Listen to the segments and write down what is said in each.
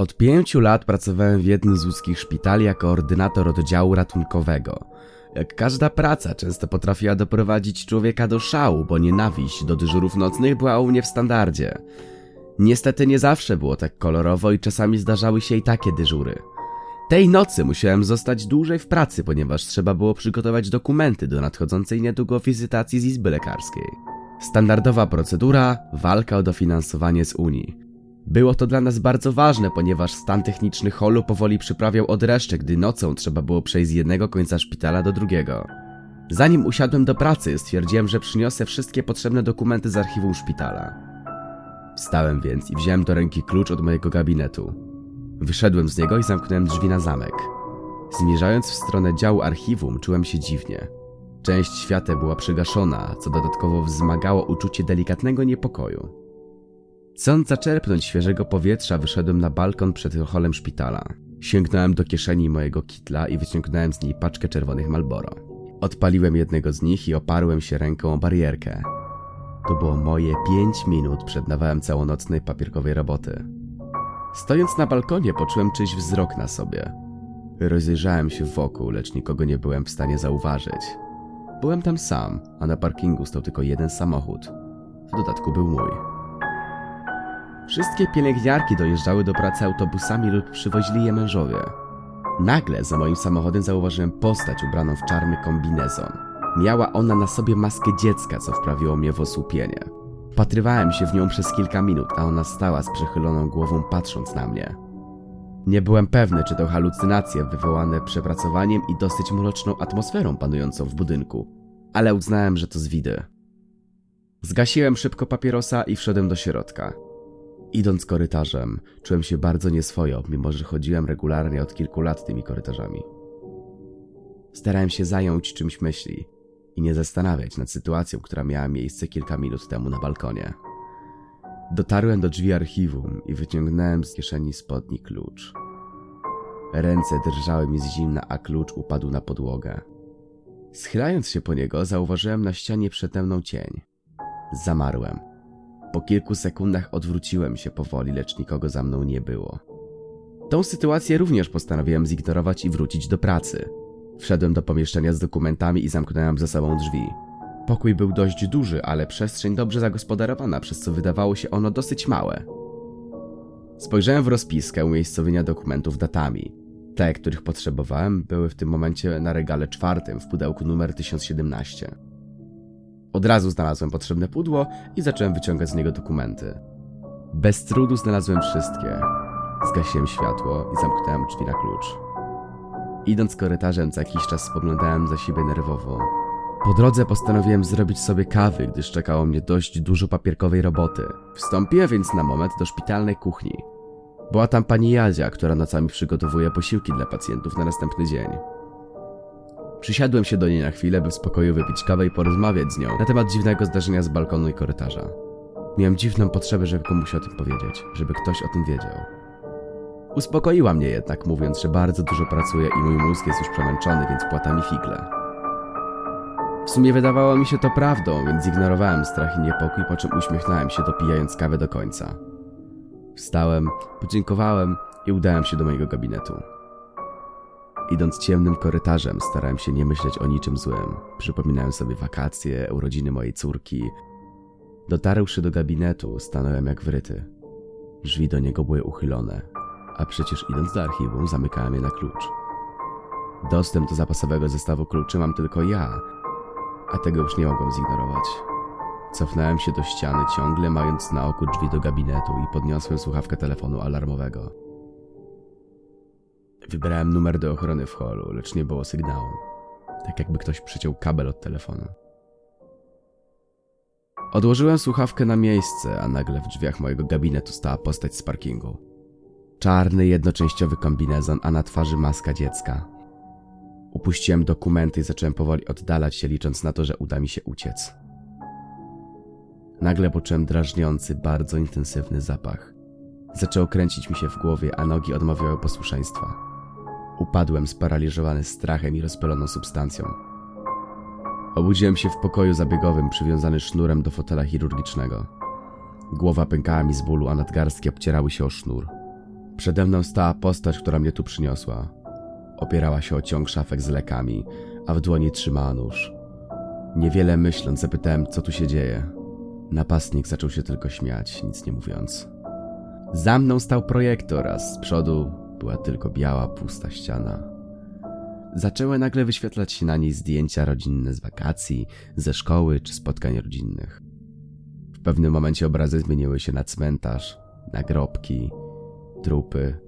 Od pięciu lat pracowałem w jednym z łódzkich szpitali jako ordynator oddziału ratunkowego. Jak każda praca, często potrafiła doprowadzić człowieka do szału, bo nienawiść do dyżurów nocnych była u mnie w standardzie. Niestety nie zawsze było tak kolorowo i czasami zdarzały się i takie dyżury. Tej nocy musiałem zostać dłużej w pracy, ponieważ trzeba było przygotować dokumenty do nadchodzącej niedługo wizytacji z Izby Lekarskiej. Standardowa procedura walka o dofinansowanie z Unii. Było to dla nas bardzo ważne, ponieważ stan techniczny holu powoli przyprawiał odreszcze, gdy nocą trzeba było przejść z jednego końca szpitala do drugiego. Zanim usiadłem do pracy, stwierdziłem, że przyniosę wszystkie potrzebne dokumenty z archiwum szpitala. Wstałem więc i wziąłem do ręki klucz od mojego gabinetu. Wyszedłem z niego i zamknąłem drzwi na zamek. Zmierzając w stronę działu archiwum, czułem się dziwnie. Część świata była przygaszona, co dodatkowo wzmagało uczucie delikatnego niepokoju. Chcąc zaczerpnąć świeżego powietrza, wyszedłem na balkon przed holem szpitala. Sięgnąłem do kieszeni mojego kitla i wyciągnąłem z niej paczkę czerwonych Malboro. Odpaliłem jednego z nich i oparłem się ręką o barierkę. To było moje pięć minut przed nawałem całonocnej papierkowej roboty. Stojąc na balkonie, poczułem czyjś wzrok na sobie. Rozejrzałem się wokół, lecz nikogo nie byłem w stanie zauważyć. Byłem tam sam, a na parkingu stał tylko jeden samochód. W dodatku był mój. Wszystkie pielęgniarki dojeżdżały do pracy autobusami lub przywozili je mężowie. Nagle za moim samochodem zauważyłem postać ubraną w czarny kombinezon. Miała ona na sobie maskę dziecka, co wprawiło mnie w osłupienie. Patrywałem się w nią przez kilka minut, a ona stała z przechyloną głową patrząc na mnie. Nie byłem pewny, czy to halucynacje wywołane przepracowaniem i dosyć mroczną atmosferą panującą w budynku, ale uznałem, że to zwidy. Zgasiłem szybko papierosa i wszedłem do środka. Idąc korytarzem, czułem się bardzo nieswojo, mimo że chodziłem regularnie od kilku lat tymi korytarzami. Starałem się zająć czymś myśli i nie zastanawiać nad sytuacją, która miała miejsce kilka minut temu na balkonie. Dotarłem do drzwi archiwum i wyciągnąłem z kieszeni spodni klucz. Ręce drżały mi z zimna, a klucz upadł na podłogę. Schylając się po niego, zauważyłem na ścianie przede mną cień. Zamarłem. Po kilku sekundach odwróciłem się powoli, lecz nikogo za mną nie było. Tą sytuację również postanowiłem zignorować i wrócić do pracy. Wszedłem do pomieszczenia z dokumentami i zamknąłem za sobą drzwi. Pokój był dość duży, ale przestrzeń dobrze zagospodarowana, przez co wydawało się ono dosyć małe. Spojrzałem w rozpiskę umiejscowienia dokumentów datami. Te, których potrzebowałem, były w tym momencie na regale czwartym w pudełku numer 1017. Od razu znalazłem potrzebne pudło i zacząłem wyciągać z niego dokumenty. Bez trudu znalazłem wszystkie. Zgasiłem światło i zamknąłem drzwi na klucz. Idąc korytarzem co jakiś czas spoglądałem za siebie nerwowo. Po drodze postanowiłem zrobić sobie kawy, gdyż czekało mnie dość dużo papierkowej roboty. Wstąpiłem więc na moment do szpitalnej kuchni. Była tam pani Jadzia, która nocami przygotowuje posiłki dla pacjentów na następny dzień. Przysiadłem się do niej na chwilę, by w spokoju wypić kawę i porozmawiać z nią na temat dziwnego zdarzenia z balkonu i korytarza. Miałem dziwną potrzebę, żeby komuś o tym powiedzieć, żeby ktoś o tym wiedział. Uspokoiła mnie jednak, mówiąc, że bardzo dużo pracuję i mój mózg jest już przemęczony, więc płata mi figle. W sumie wydawało mi się to prawdą, więc ignorowałem strach i niepokój, po czym uśmiechnąłem się, dopijając kawę do końca. Wstałem, podziękowałem i udałem się do mojego gabinetu. Idąc ciemnym korytarzem, starałem się nie myśleć o niczym złym. Przypominałem sobie wakacje, urodziny mojej córki. Dotarłszy do gabinetu, stanąłem jak wryty. Drzwi do niego były uchylone, a przecież idąc do archiwum, zamykałem je na klucz. Dostęp do zapasowego zestawu kluczy mam tylko ja, a tego już nie mogłem zignorować. Cofnąłem się do ściany, ciągle mając na oku drzwi do gabinetu i podniosłem słuchawkę telefonu alarmowego. Wybrałem numer do ochrony w holu, lecz nie było sygnału. Tak jakby ktoś przyciął kabel od telefonu. Odłożyłem słuchawkę na miejsce, a nagle w drzwiach mojego gabinetu stała postać z parkingu. Czarny, jednoczęściowy kombinezon, a na twarzy maska dziecka. Upuściłem dokumenty i zacząłem powoli oddalać się, licząc na to, że uda mi się uciec. Nagle poczułem drażniący, bardzo intensywny zapach. Zaczęło kręcić mi się w głowie, a nogi odmawiały posłuszeństwa. Upadłem sparaliżowany strachem i rozpaloną substancją. Obudziłem się w pokoju zabiegowym, przywiązany sznurem do fotela chirurgicznego. Głowa pękała mi z bólu, a nadgarstki obcierały się o sznur. Przede mną stała postać, która mnie tu przyniosła. Opierała się o ciąg szafek z lekami, a w dłoni trzymała nóż. Niewiele myśląc, zapytałem, co tu się dzieje. Napastnik zaczął się tylko śmiać, nic nie mówiąc. Za mną stał projektor, a z przodu była tylko biała, pusta ściana. Zaczęły nagle wyświetlać się na niej zdjęcia rodzinne z wakacji, ze szkoły czy spotkań rodzinnych. W pewnym momencie obrazy zmieniły się na cmentarz, nagrobki, trupy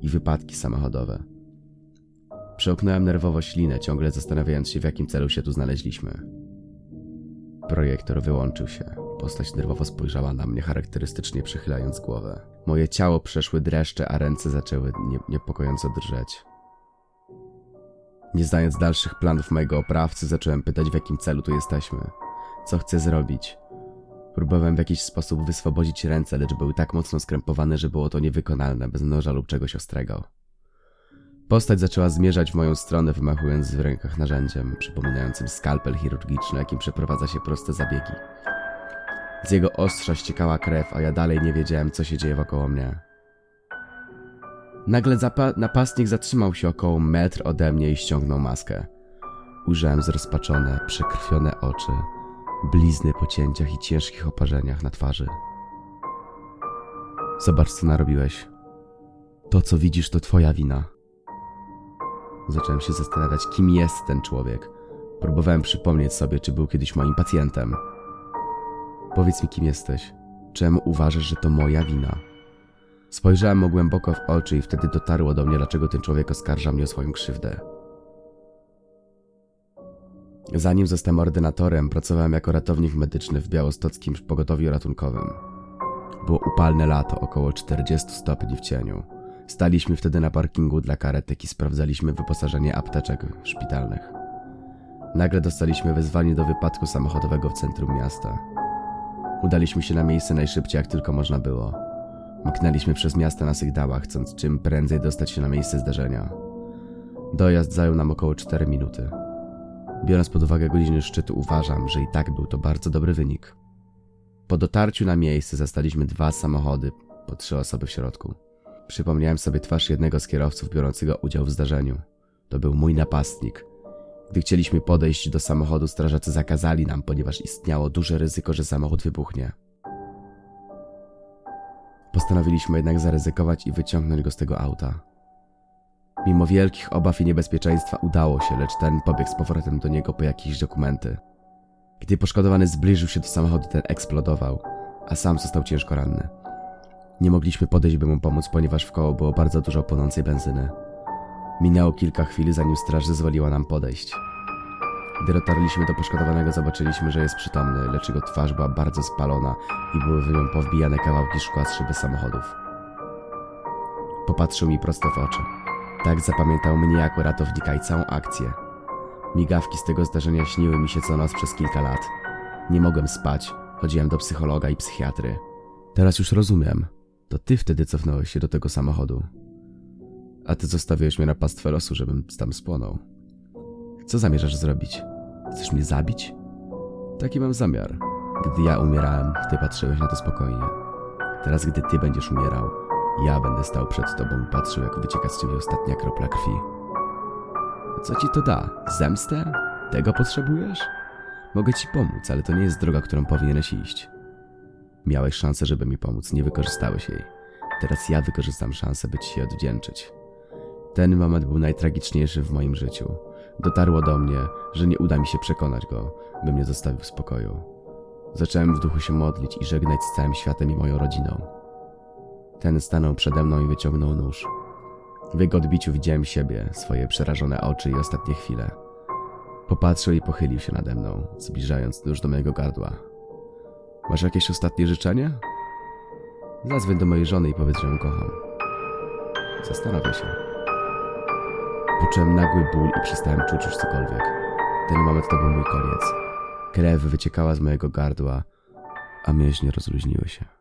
i wypadki samochodowe. Przeoknąłem nerwowo ślinę, ciągle zastanawiając się, w jakim celu się tu znaleźliśmy. Projektor wyłączył się. Postać nerwowo spojrzała na mnie, charakterystycznie przychylając głowę. Moje ciało przeszły dreszcze, a ręce zaczęły nie, niepokojąco drżeć. Nie znając dalszych planów mojego oprawcy, zacząłem pytać, w jakim celu tu jesteśmy. Co chcę zrobić? Próbowałem w jakiś sposób wyswobodzić ręce, lecz były tak mocno skrępowane, że było to niewykonalne, bez noża lub czegoś ostrego. Postać zaczęła zmierzać w moją stronę, wymachując w rękach narzędziem, przypominającym skalpel chirurgiczny, jakim przeprowadza się proste zabiegi. Z jego ostrza ściekała krew, a ja dalej nie wiedziałem, co się dzieje wokoło mnie. Nagle napastnik zatrzymał się około metr ode mnie i ściągnął maskę. Ujrzałem zrozpaczone, przekrwione oczy, blizny po cięciach i ciężkich oparzeniach na twarzy. Zobacz, co narobiłeś. To, co widzisz, to twoja wina. Zacząłem się zastanawiać, kim jest ten człowiek. Próbowałem przypomnieć sobie, czy był kiedyś moim pacjentem. Powiedz mi, kim jesteś. Czemu uważasz, że to moja wina? Spojrzałem mu głęboko w oczy i wtedy dotarło do mnie, dlaczego ten człowiek oskarża mnie o swoją krzywdę. Zanim zostałem ordynatorem, pracowałem jako ratownik medyczny w białostockim pogotowiu ratunkowym. Było upalne lato, około 40 stopni w cieniu. Staliśmy wtedy na parkingu dla karetek i sprawdzaliśmy wyposażenie apteczek szpitalnych. Nagle dostaliśmy wezwanie do wypadku samochodowego w centrum miasta. Udaliśmy się na miejsce najszybciej jak tylko można było. Mknęliśmy przez miasto na sygdałach, chcąc czym prędzej dostać się na miejsce zdarzenia. Dojazd zajął nam około 4 minuty. Biorąc pod uwagę godziny szczytu, uważam, że i tak był to bardzo dobry wynik. Po dotarciu na miejsce zastaliśmy dwa samochody, po trzy osoby w środku. Przypomniałem sobie twarz jednego z kierowców biorącego udział w zdarzeniu. To był mój napastnik. Gdy chcieliśmy podejść do samochodu, strażacy zakazali nam, ponieważ istniało duże ryzyko, że samochód wybuchnie. Postanowiliśmy jednak zaryzykować i wyciągnąć go z tego auta. Mimo wielkich obaw i niebezpieczeństwa udało się, lecz ten pobiegł z powrotem do niego po jakieś dokumenty. Gdy poszkodowany zbliżył się do samochodu, ten eksplodował, a sam został ciężko ranny. Nie mogliśmy podejść, by mu pomóc, ponieważ w koło było bardzo dużo płonącej benzyny. Minęło kilka chwil, zanim straż zezwoliła nam podejść. Gdy dotarliśmy do poszkodowanego, zobaczyliśmy, że jest przytomny, lecz jego twarz była bardzo spalona i były w nią powbijane kawałki szkła z szyby samochodów. Popatrzył mi prosto w oczy. Tak zapamiętał mnie jako ratownika i całą akcję. Migawki z tego zdarzenia śniły mi się co noc przez kilka lat. Nie mogłem spać, chodziłem do psychologa i psychiatry. Teraz już rozumiem. To ty wtedy cofnąłeś się do tego samochodu. A ty zostawiłeś mnie na pastwę losu, żebym tam spłonął. Co zamierzasz zrobić? Chcesz mnie zabić? Taki mam zamiar. Gdy ja umierałem, ty patrzyłeś na to spokojnie. Teraz, gdy ty będziesz umierał, ja będę stał przed tobą i patrzył, jak wycieka z ciebie ostatnia kropla krwi. Co ci to da? Zemstę? Tego potrzebujesz? Mogę ci pomóc, ale to nie jest droga, którą powinieneś iść. Miałeś szansę, żeby mi pomóc, nie wykorzystałeś jej. Teraz ja wykorzystam szansę, by ci się odwdzięczyć. Ten moment był najtragiczniejszy w moim życiu. Dotarło do mnie, że nie uda mi się przekonać go, by mnie zostawił w spokoju. Zacząłem w duchu się modlić i żegnać z całym światem i moją rodziną. Ten stanął przede mną i wyciągnął nóż. W jego odbiciu widziałem siebie, swoje przerażone oczy i ostatnie chwile. Popatrzył i pochylił się nade mną, zbliżając nóż do mojego gardła. Masz jakieś ostatnie życzenie? Zadzwoń do mojej żony i powiedz, że ją kocham. Zastanowię się. Poczułem nagły ból i przestałem czuć już cokolwiek. Ten moment to był mój koniec. Krew wyciekała z mojego gardła, a mięśnie rozluźniły się.